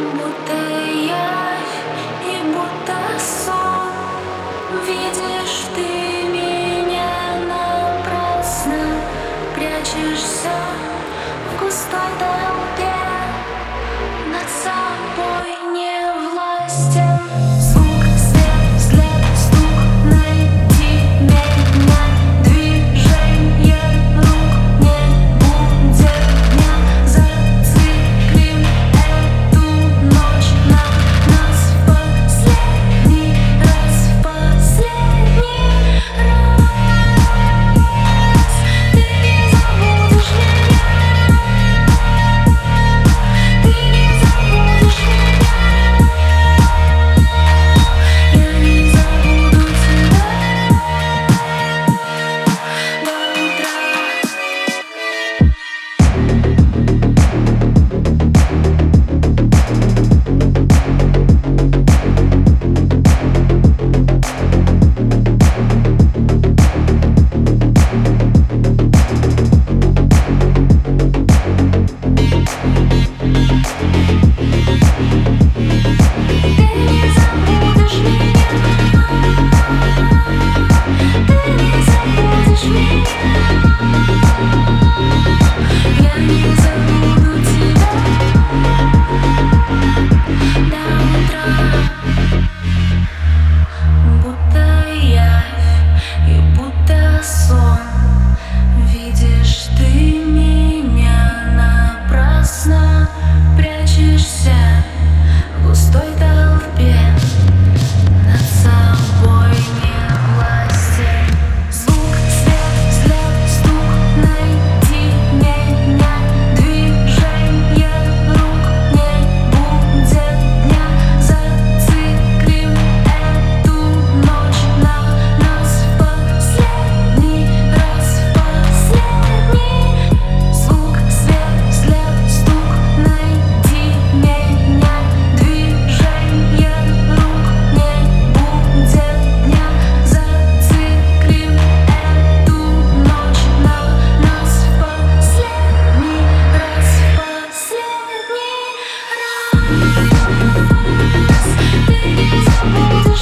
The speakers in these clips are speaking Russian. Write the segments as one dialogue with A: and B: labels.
A: Будто явь и будто сон. Видишь ты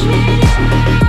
A: Już mnie